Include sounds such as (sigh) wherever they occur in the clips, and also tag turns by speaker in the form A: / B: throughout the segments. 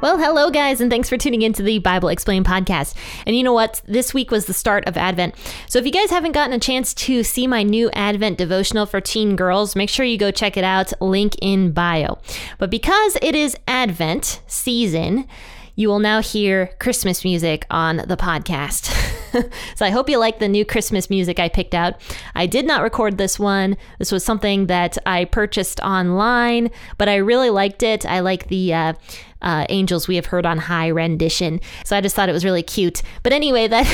A: Well, hello, guys, and thanks for tuning into the Bible Explained podcast. And you know what? This week was the start of Advent. So if you guys haven't gotten a chance to see my new Advent devotional for teen girls, make sure you go check it out. Link in bio. But because it is Advent season, you will now hear Christmas music on the podcast. (laughs) (laughs) so I hope you like the new Christmas music I picked out. I did not record this one. This was something that I purchased online, but I really liked it. I like the uh, uh, Angels We Have Heard on High rendition. So I just thought it was really cute. But anyway, that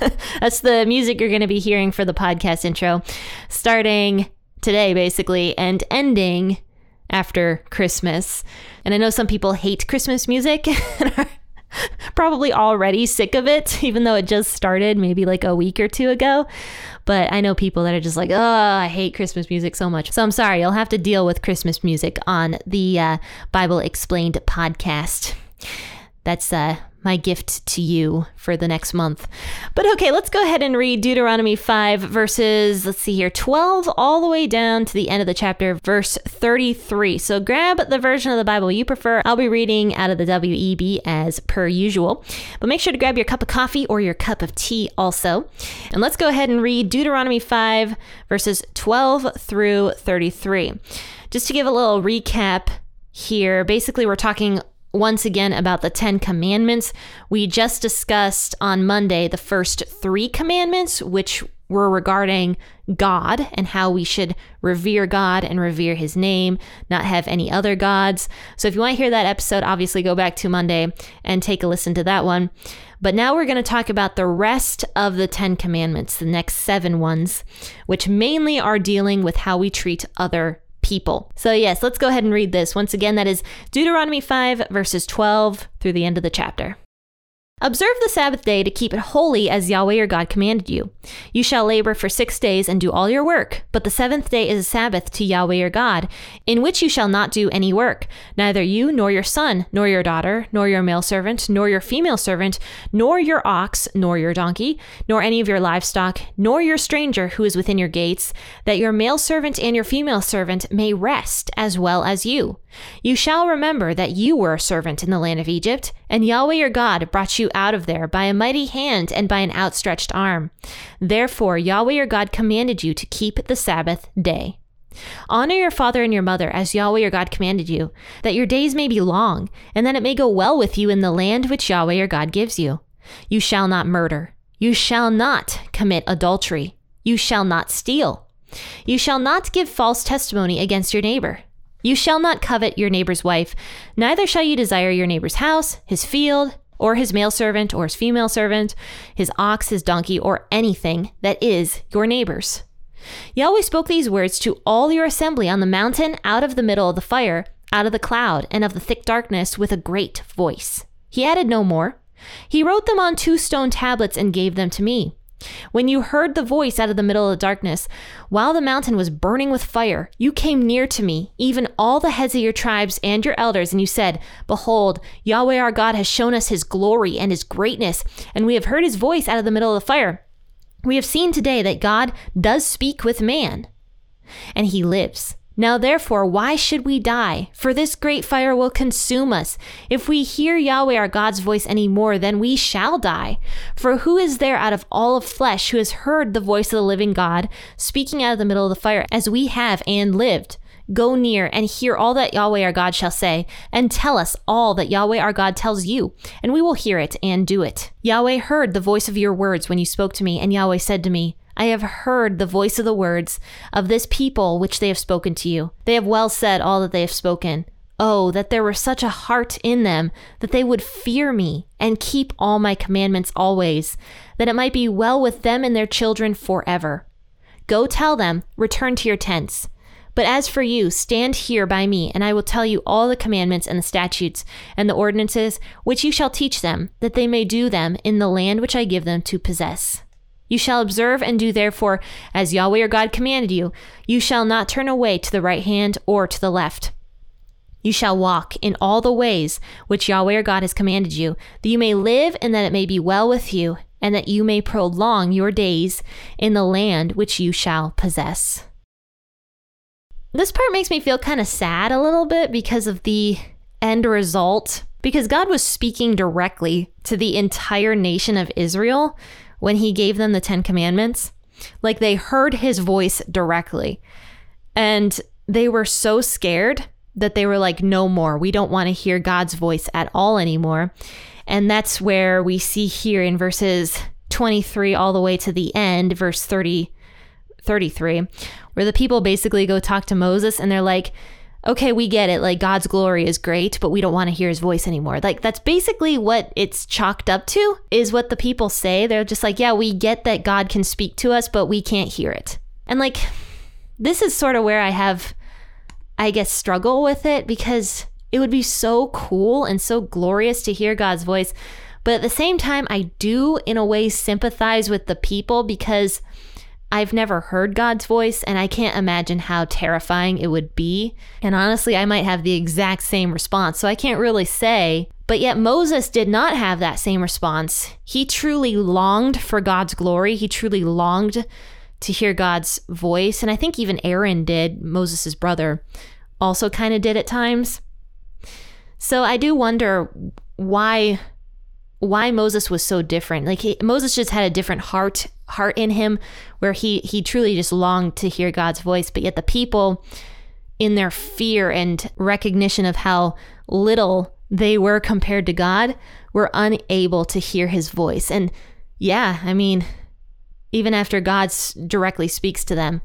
A: (laughs) that's the music you're going to be hearing for the podcast intro, starting today, basically, and ending after Christmas. And I know some people hate Christmas music (laughs) and are (laughs) probably already sick of it, (laughs) even though it just started maybe like a week or two ago. But I know people that are just like, oh, I hate Christmas music so much. So I'm sorry, you'll have to deal with Christmas music on the uh, Bible Explained podcast. That's uh, my gift to you for the next month. But okay, let's go ahead and read Deuteronomy 5, verses, let's see here, 12 all the way down to the end of the chapter, verse 33. So grab the version of the Bible you prefer. I'll be reading out of the WEB as per usual. But make sure to grab your cup of coffee or your cup of tea also. And let's go ahead and read Deuteronomy 5, verses 12 through 33. Just to give a little recap here, basically, we're talking once again about the Ten Commandments. We just discussed on Monday the first three commandments, which were regarding God and how we should revere God and revere his name, not have any other gods. So if you want to hear that episode, obviously go back to Monday and take a listen to that one. But now we're going to talk about the rest of the 10 commandments, the next seven ones, which mainly are dealing with how we treat other people. So, yes, let's go ahead and read this. Once again, that is Deuteronomy 5, verses 12 through the end of the chapter. Observe the Sabbath day to keep it holy as Yahweh your God commanded you. You shall labor for six days and do all your work, but the seventh day is a Sabbath to Yahweh your God, in which you shall not do any work, neither you, nor your son, nor your daughter, nor your male servant, nor your female servant, nor your ox, nor your donkey, nor any of your livestock, nor your stranger who is within your gates, that your male servant and your female servant may rest as well as you. You shall remember that you were a servant in the land of Egypt, and Yahweh your God brought you out of there by a mighty hand and by an outstretched arm. Therefore, Yahweh your God commanded you to keep the Sabbath day. Honor your father and your mother as Yahweh your God commanded you, that your days may be long, and that it may go well with you in the land which Yahweh your God gives you. You shall not murder. You shall not commit adultery. You shall not steal. You shall not give false testimony against your neighbor. You shall not covet your neighbor's wife, neither shall you desire your neighbor's house, his field, or his male servant, or his female servant, his ox, his donkey, or anything that is your neighbor's. Yahweh spoke these words to all your assembly on the mountain out of the middle of the fire, out of the cloud, and of the thick darkness with a great voice. He added no more. He wrote them on two stone tablets and gave them to me. When you heard the voice out of the middle of the darkness, while the mountain was burning with fire, you came near to me, even all the heads of your tribes and your elders, and you said, Behold, Yahweh our God has shown us his glory and his greatness, and we have heard his voice out of the middle of the fire. We have seen today that God does speak with man, and he lives. Now, therefore, why should we die? For this great fire will consume us. If we hear Yahweh our God's voice any more, then we shall die. For who is there out of all of flesh who has heard the voice of the living God speaking out of the middle of the fire, as we have and lived? Go near and hear all that Yahweh our God shall say, and tell us all that Yahweh our God tells you, and we will hear it and do it. Yahweh heard the voice of your words when you spoke to me, and Yahweh said to me, I have heard the voice of the words of this people which they have spoken to you. They have well said all that they have spoken. Oh, that there were such a heart in them that they would fear me and keep all my commandments always, that it might be well with them and their children forever. Go tell them, return to your tents. But as for you, stand here by me, and I will tell you all the commandments and the statutes and the ordinances which you shall teach them, that they may do them in the land which I give them to possess. You shall observe and do therefore as Yahweh your God commanded you. You shall not turn away to the right hand or to the left. You shall walk in all the ways which Yahweh your God has commanded you, that you may live and that it may be well with you, and that you may prolong your days in the land which you shall possess. This part makes me feel kind of sad a little bit because of the end result, because God was speaking directly to the entire nation of Israel when he gave them the Ten Commandments. Like they heard his voice directly. And they were so scared that they were like, no more. We don't want to hear God's voice at all anymore. And that's where we see here in verses 23 all the way to the end, verse 30, 33, where the people basically go talk to Moses and they're like, okay, we get it. Like God's glory is great, but we don't want to hear his voice anymore. Like that's basically what it's chalked up to, is what the people say. They're just like, yeah, we get that God can speak to us, but we can't hear it. And like, this is sort of where I have, I guess, struggle with it because it would be so cool and so glorious to hear God's voice. But at the same time, I do, in a way, sympathize with the people because I've never heard God's voice and I can't imagine how terrifying it would be. And honestly, I might have the exact same response, so I can't really say. But yet, Moses did not have that same response. He truly longed for God's glory, he truly longed to hear God's voice. And I think even Aaron did, Moses' brother, also kind of did at times. So I do wonder why why Moses was so different. Like he, Moses just had a different heart heart in him where he he truly just longed to hear God's voice, but yet the people in their fear and recognition of how little they were compared to God were unable to hear his voice. And yeah, I mean, even after God directly speaks to them.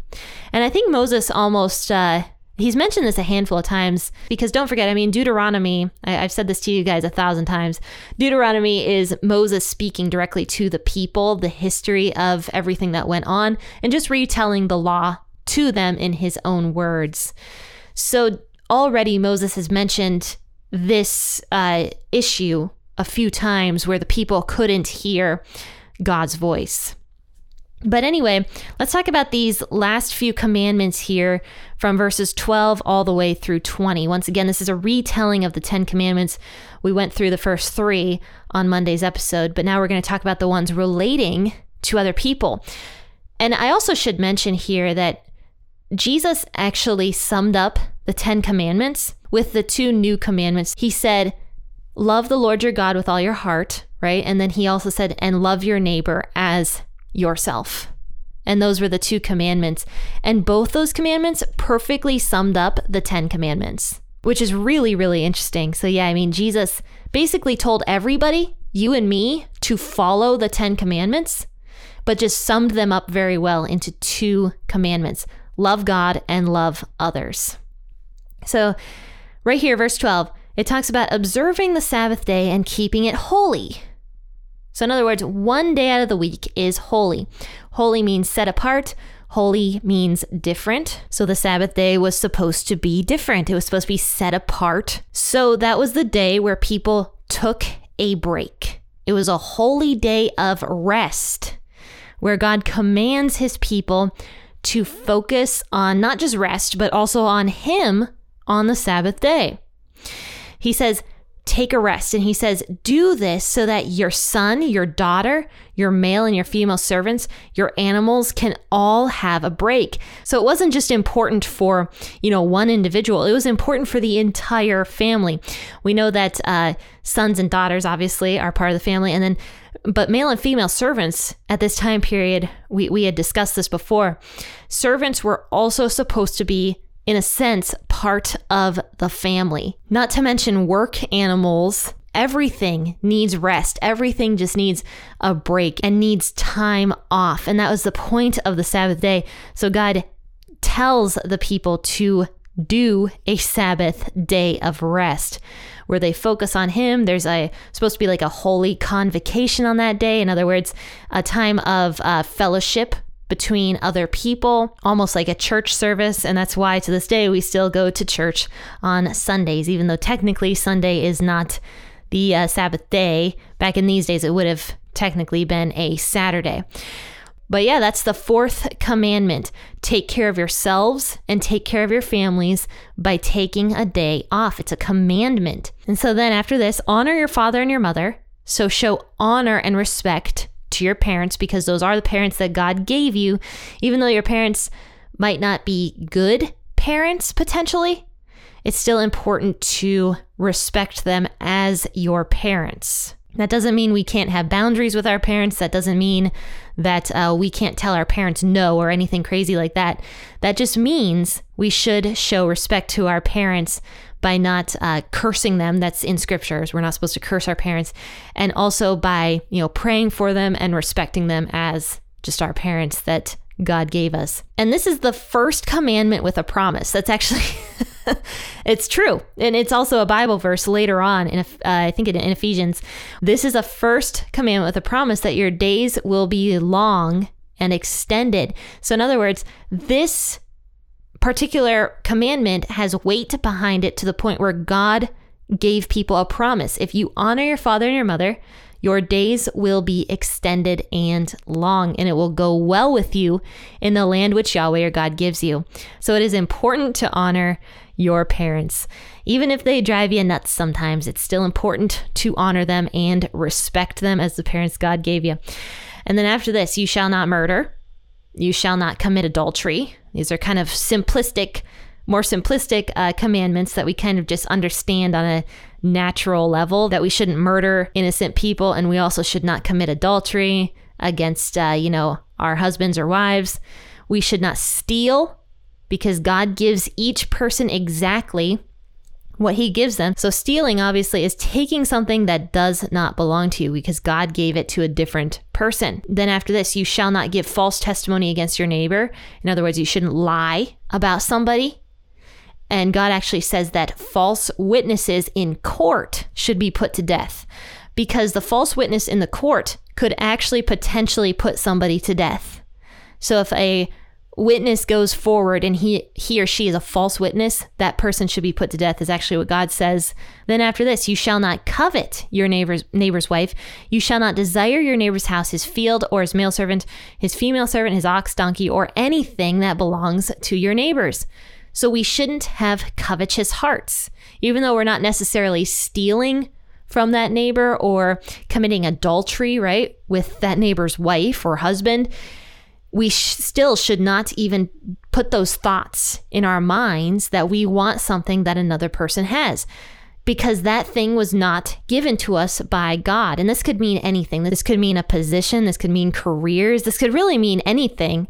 A: And I think Moses almost uh, He's mentioned this a handful of times because don't forget, I mean, Deuteronomy, I, have said this to you guys a thousand times. Deuteronomy is Moses speaking directly to the people, the history of everything that went on, and just retelling the law to them in his own words. So already Moses has mentioned this uh, issue a few times where the people couldn't hear God's voice. But anyway, let's talk about these last few commandments here from verses 12 all the way through 20. Once again, this is a retelling of the 10 commandments. We went through the first three on Monday's episode, but now we're going to talk about the ones relating to other people. And I also should mention here that Jesus actually summed up the 10 commandments with the two new commandments. He said, Love the Lord your God with all your heart, right? And then he also said, and love your neighbor as yourself. And those were the two commandments. And both those commandments perfectly summed up the 10 commandments, which is really, really interesting. So, yeah, I mean, Jesus basically told everybody, you and me, to follow the 10 commandments, but just summed them up very well into two commandments love God and love others. So, right here, verse 12, it talks about observing the Sabbath day and keeping it holy. So, in other words, one day out of the week is holy. Holy means set apart. Holy means different. So the Sabbath day was supposed to be different. It was supposed to be set apart. So that was the day where people took a break. It was a holy day of rest where God commands his people to focus on not just rest, but also on Him on the Sabbath day. He says, take a rest. And he says, do this so that your son, your daughter, your male and your female servants, your animals can all have a break. So it wasn't just important for, you know, one individual. It was important for the entire family. We know that uh, sons and daughters obviously are part of the family. And then, but male and female servants at this time period, we, we had discussed this before. Servants were also supposed to be in a sense, part of the family. Not to mention work animals. Everything needs rest. Everything just needs a break and needs time off. And that was the point of the Sabbath day. So God tells the people to do a Sabbath day of rest where they focus on him. There's a supposed to be like a holy convocation on that day. In other words, a time of uh, fellowship between other people, almost like a church service. And that's why to this day we still go to church on Sundays, even though technically Sunday is not the uh, Sabbath day. Back in these days, it would have technically been a Saturday. But yeah, that's the fourth commandment. Take care of yourselves and take care of your families by taking a day off. It's a commandment. And so then after this, honor your father and your mother. So show honor and respect to your parents because those are the parents that God gave you, even though your parents might not be good parents potentially. It's still important to respect them as your parents. That doesn't mean we can't have boundaries with our parents. That doesn't mean that uh, we can't tell our parents no or anything crazy like that. That just means we should show respect to our parents by not uh, cursing them. That's in scriptures. We're not supposed to curse our parents. And also by, you know, praying for them and respecting them as just our parents that God gave us. And this is the first commandment with a promise. That's actually (laughs) it's true. And it's also a Bible verse later on in uh, I think in Ephesians. This is a first commandment with a promise that your days will be long and extended. So in other words, this particular commandment has weight behind it to the point where God gave people a promise. If you honor your father and your mother, your days will be extended and long, and it will go well with you in the land which Yahweh your God gives you. So it is important to honor your parents. Even if they drive you nuts sometimes, it's still important to honor them and respect them as the parents God gave you. And then after this, you shall not murder, you shall not commit adultery. These are kind of simplistic more simplistic uh, commandments that we kind of just understand on a natural level that we shouldn't murder innocent people and we also should not commit adultery against, uh, you know, our husbands or wives. We should not steal because God gives each person exactly what he gives them. So stealing obviously is taking something that does not belong to you because God gave it to a different person. Then after this, you shall not give false testimony against your neighbor. In other words, you shouldn't lie about somebody. And God actually says that false witnesses in court should be put to death because the false witness in the court could actually potentially put somebody to death. So if a witness goes forward and he he or she is a false witness, that person should be put to death is actually what God says. Then after this, you shall not covet your neighbor's neighbor's wife. You shall not desire your neighbor's house, his field or his male servant, his female servant, his ox, donkey, or anything that belongs to your neighbors. So we shouldn't have covetous hearts, even though we're not necessarily stealing from that neighbor or committing adultery, right, with that neighbor's wife or husband. We sh- still should not even put those thoughts in our minds that we want something that another person has because that thing was not given to us by God. And this could mean anything. This could mean a position, this could mean careers, this could really mean anything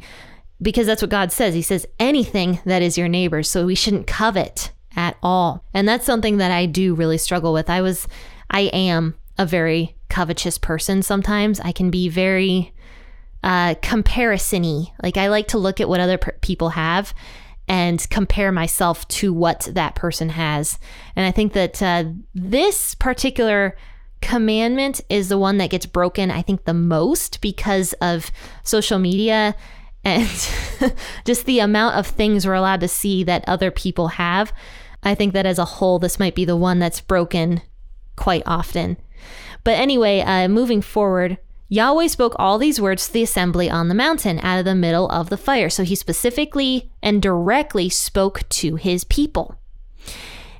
A: because that's what God says. He says anything that is your neighbor's. So we shouldn't covet at all. And that's something that I do really struggle with. I was, I am a very covetous person sometimes. I can be very uh, comparison Like I like to look at what other per- people have and compare myself to what that person has. And I think that uh, this particular commandment is the one that gets broken, I think, the most because of social media (laughs) and just the amount of things we're allowed to see that other people have. I think that as a whole, this might be the one that's broken quite often. But anyway, uh, moving forward, Yahweh spoke all these words to the assembly on the mountain out of the middle of the fire. So he specifically and directly spoke to his people.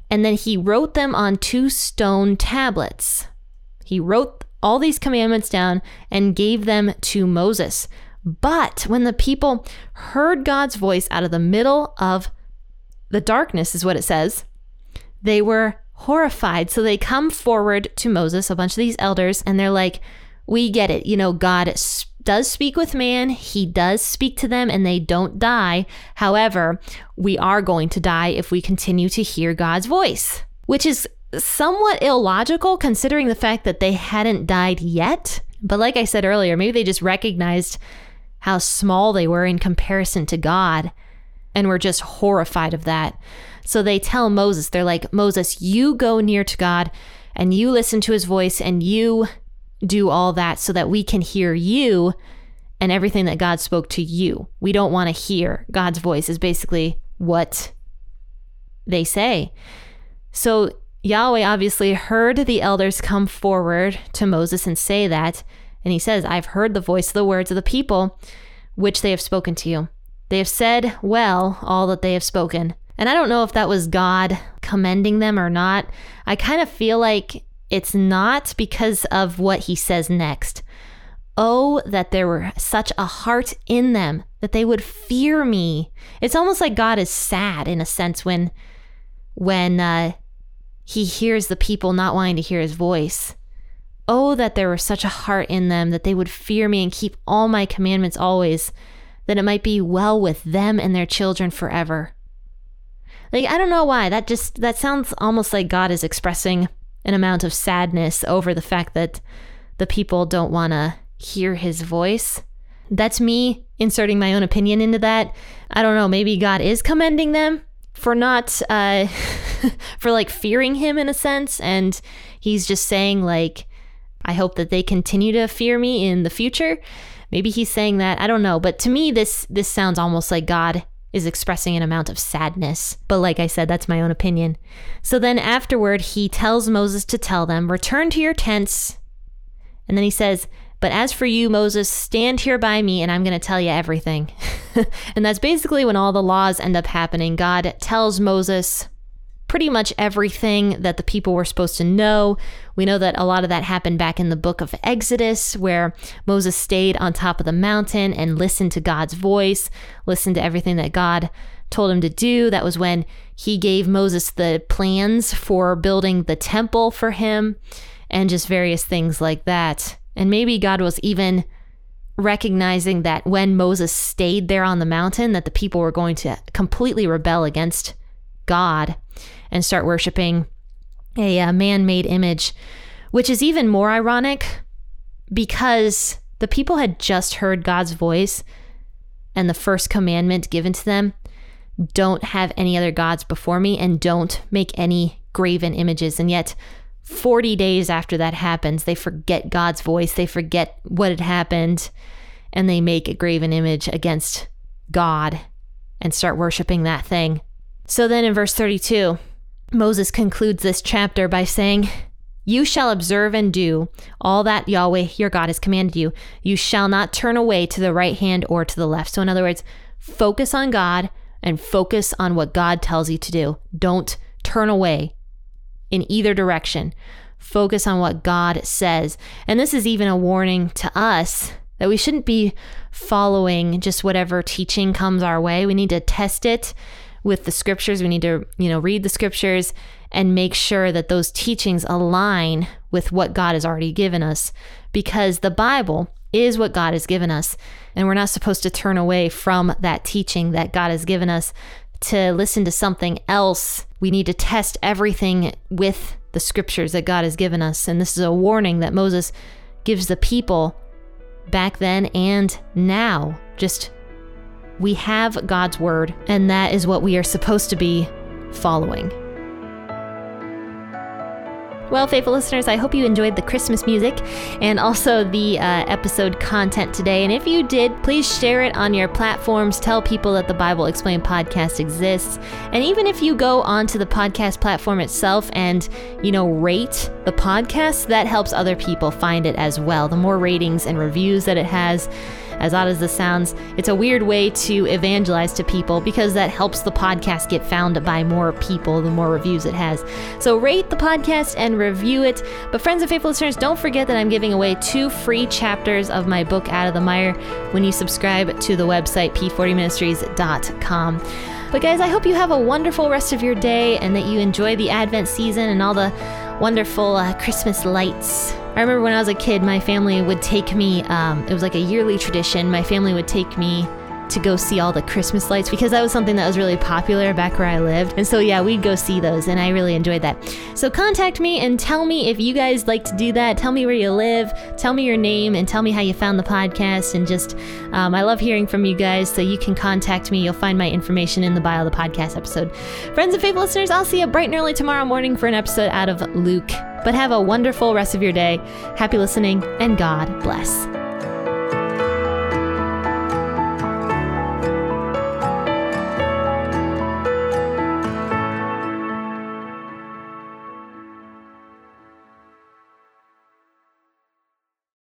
A: And then he wrote them on two stone tablets. He wrote all these commandments down and gave them to Moses. But when the people heard God's voice out of the middle of the darkness, is what it says, they were horrified. So they come forward to Moses, a bunch of these elders, and they're like, We get it. You know, God does speak with man, he does speak to them, and they don't die. However, we are going to die if we continue to hear God's voice, which is somewhat illogical considering the fact that they hadn't died yet. But like I said earlier, maybe they just recognized how small they were in comparison to God and were just horrified of that. So they tell Moses, they're like, Moses, you go near to God and you listen to his voice and you do all that so that we can hear you and everything that God spoke to you. We don't want to hear God's voice, is basically what they say. So Yahweh obviously heard the elders come forward to Moses and say that. And he says, I've heard the voice of the words of the people which they have spoken to you. They have said well all that they have spoken. And I don't know if that was God commending them or not. I kind of feel like it's not because of what he says next. Oh, that there were such a heart in them that they would fear me. It's almost like God is sad in a sense when when uh, he hears the people not wanting to hear his voice. Oh, that there were such a heart in them that they would fear me and keep all my commandments always, that it might be well with them and their children forever. Like, I don't know why. That just, that sounds almost like God is expressing an amount of sadness over the fact that the people don't want to hear his voice. That's me inserting my own opinion into that. I don't know. Maybe God is commending them for not, uh, (laughs) for like fearing him in a sense. And he's just saying, like, I hope that they continue to fear me in the future. Maybe he's saying that. I don't know. But to me, this, this sounds almost like God is expressing an amount of sadness. But like I said, that's my own opinion. So then afterward, he tells Moses to tell them, Return to your tents. And then he says, But as for you, Moses, stand here by me and I'm going to tell you everything. (laughs) and that's basically when all the laws end up happening. God tells Moses, pretty much everything that the people were supposed to know. We know that a lot of that happened back in the book of Exodus, where Moses stayed on top of the mountain and listened to God's voice, listened to everything that God told him to do. That was when he gave Moses the plans for building the temple for him and just various things like that. And maybe God was even recognizing that when Moses stayed there on the mountain that the people were going to completely rebel against God and start worshiping a, a uh, man made image, which is even more ironic because the people had just heard God's voice and the first commandment given to them don't have any other gods before me and don't make any graven images. And yet, 40 days after that happens, they forget God's voice, they forget what had happened, and they make a graven image against God and start worshiping that thing. So then in verse 32, Moses concludes this chapter by saying, You shall observe and do all that Yahweh your God has commanded you. You shall not turn away to the right hand or to the left. So, in other words, focus on God and focus on what God tells you to do. Don't turn away in either direction. Focus on what God says. And this is even a warning to us that we shouldn't be following just whatever teaching comes our way. We need to test it with the scriptures. We need to, you know, read the scriptures and make sure that those teachings align with what God has already given us because the Bible is what God has given us. And we're not supposed to turn away from that teaching that God has given us to listen to something else. We need to test everything with the scriptures that God has given us. And this is a warning that Moses gives the people back then and now. Just we have God's word, and that is what we are supposed to be following. Well, faithful listeners, I hope you enjoyed the Christmas music and also the uh, episode content today. And if you did, please share it on your platforms. Tell people that the Bible Explained podcast exists. And even if you go onto the podcast platform itself and, you know, rate the podcast, that helps other people find it as well. The more ratings and reviews that it has, as odd as this sounds, it's a weird way to evangelize to people because that helps the podcast get found by more people the more reviews it has. So rate the podcast and review it. But friends and faithful listeners, don't forget that I'm giving away two free chapters of my book Out of the Mire when you subscribe to the website p40ministries.com. But guys, I hope you have a wonderful rest of your day and that you enjoy the Advent season and all the wonderful uh, Christmas lights I remember when I was a kid, my family would take me, um, it was like a yearly tradition. My family would take me to go see all the Christmas lights because that was something that was really popular back where I lived. And so, yeah, we'd go see those, and I really enjoyed that. So, contact me and tell me if you guys like to do that. Tell me where you live, tell me your name, and tell me how you found the podcast. And just, um, I love hearing from you guys. So, you can contact me. You'll find my information in the bio of the podcast episode. Friends and faithful listeners, I'll see you bright and early tomorrow morning for an episode out of Luke. But have a wonderful rest of your day. Happy listening, and God bless.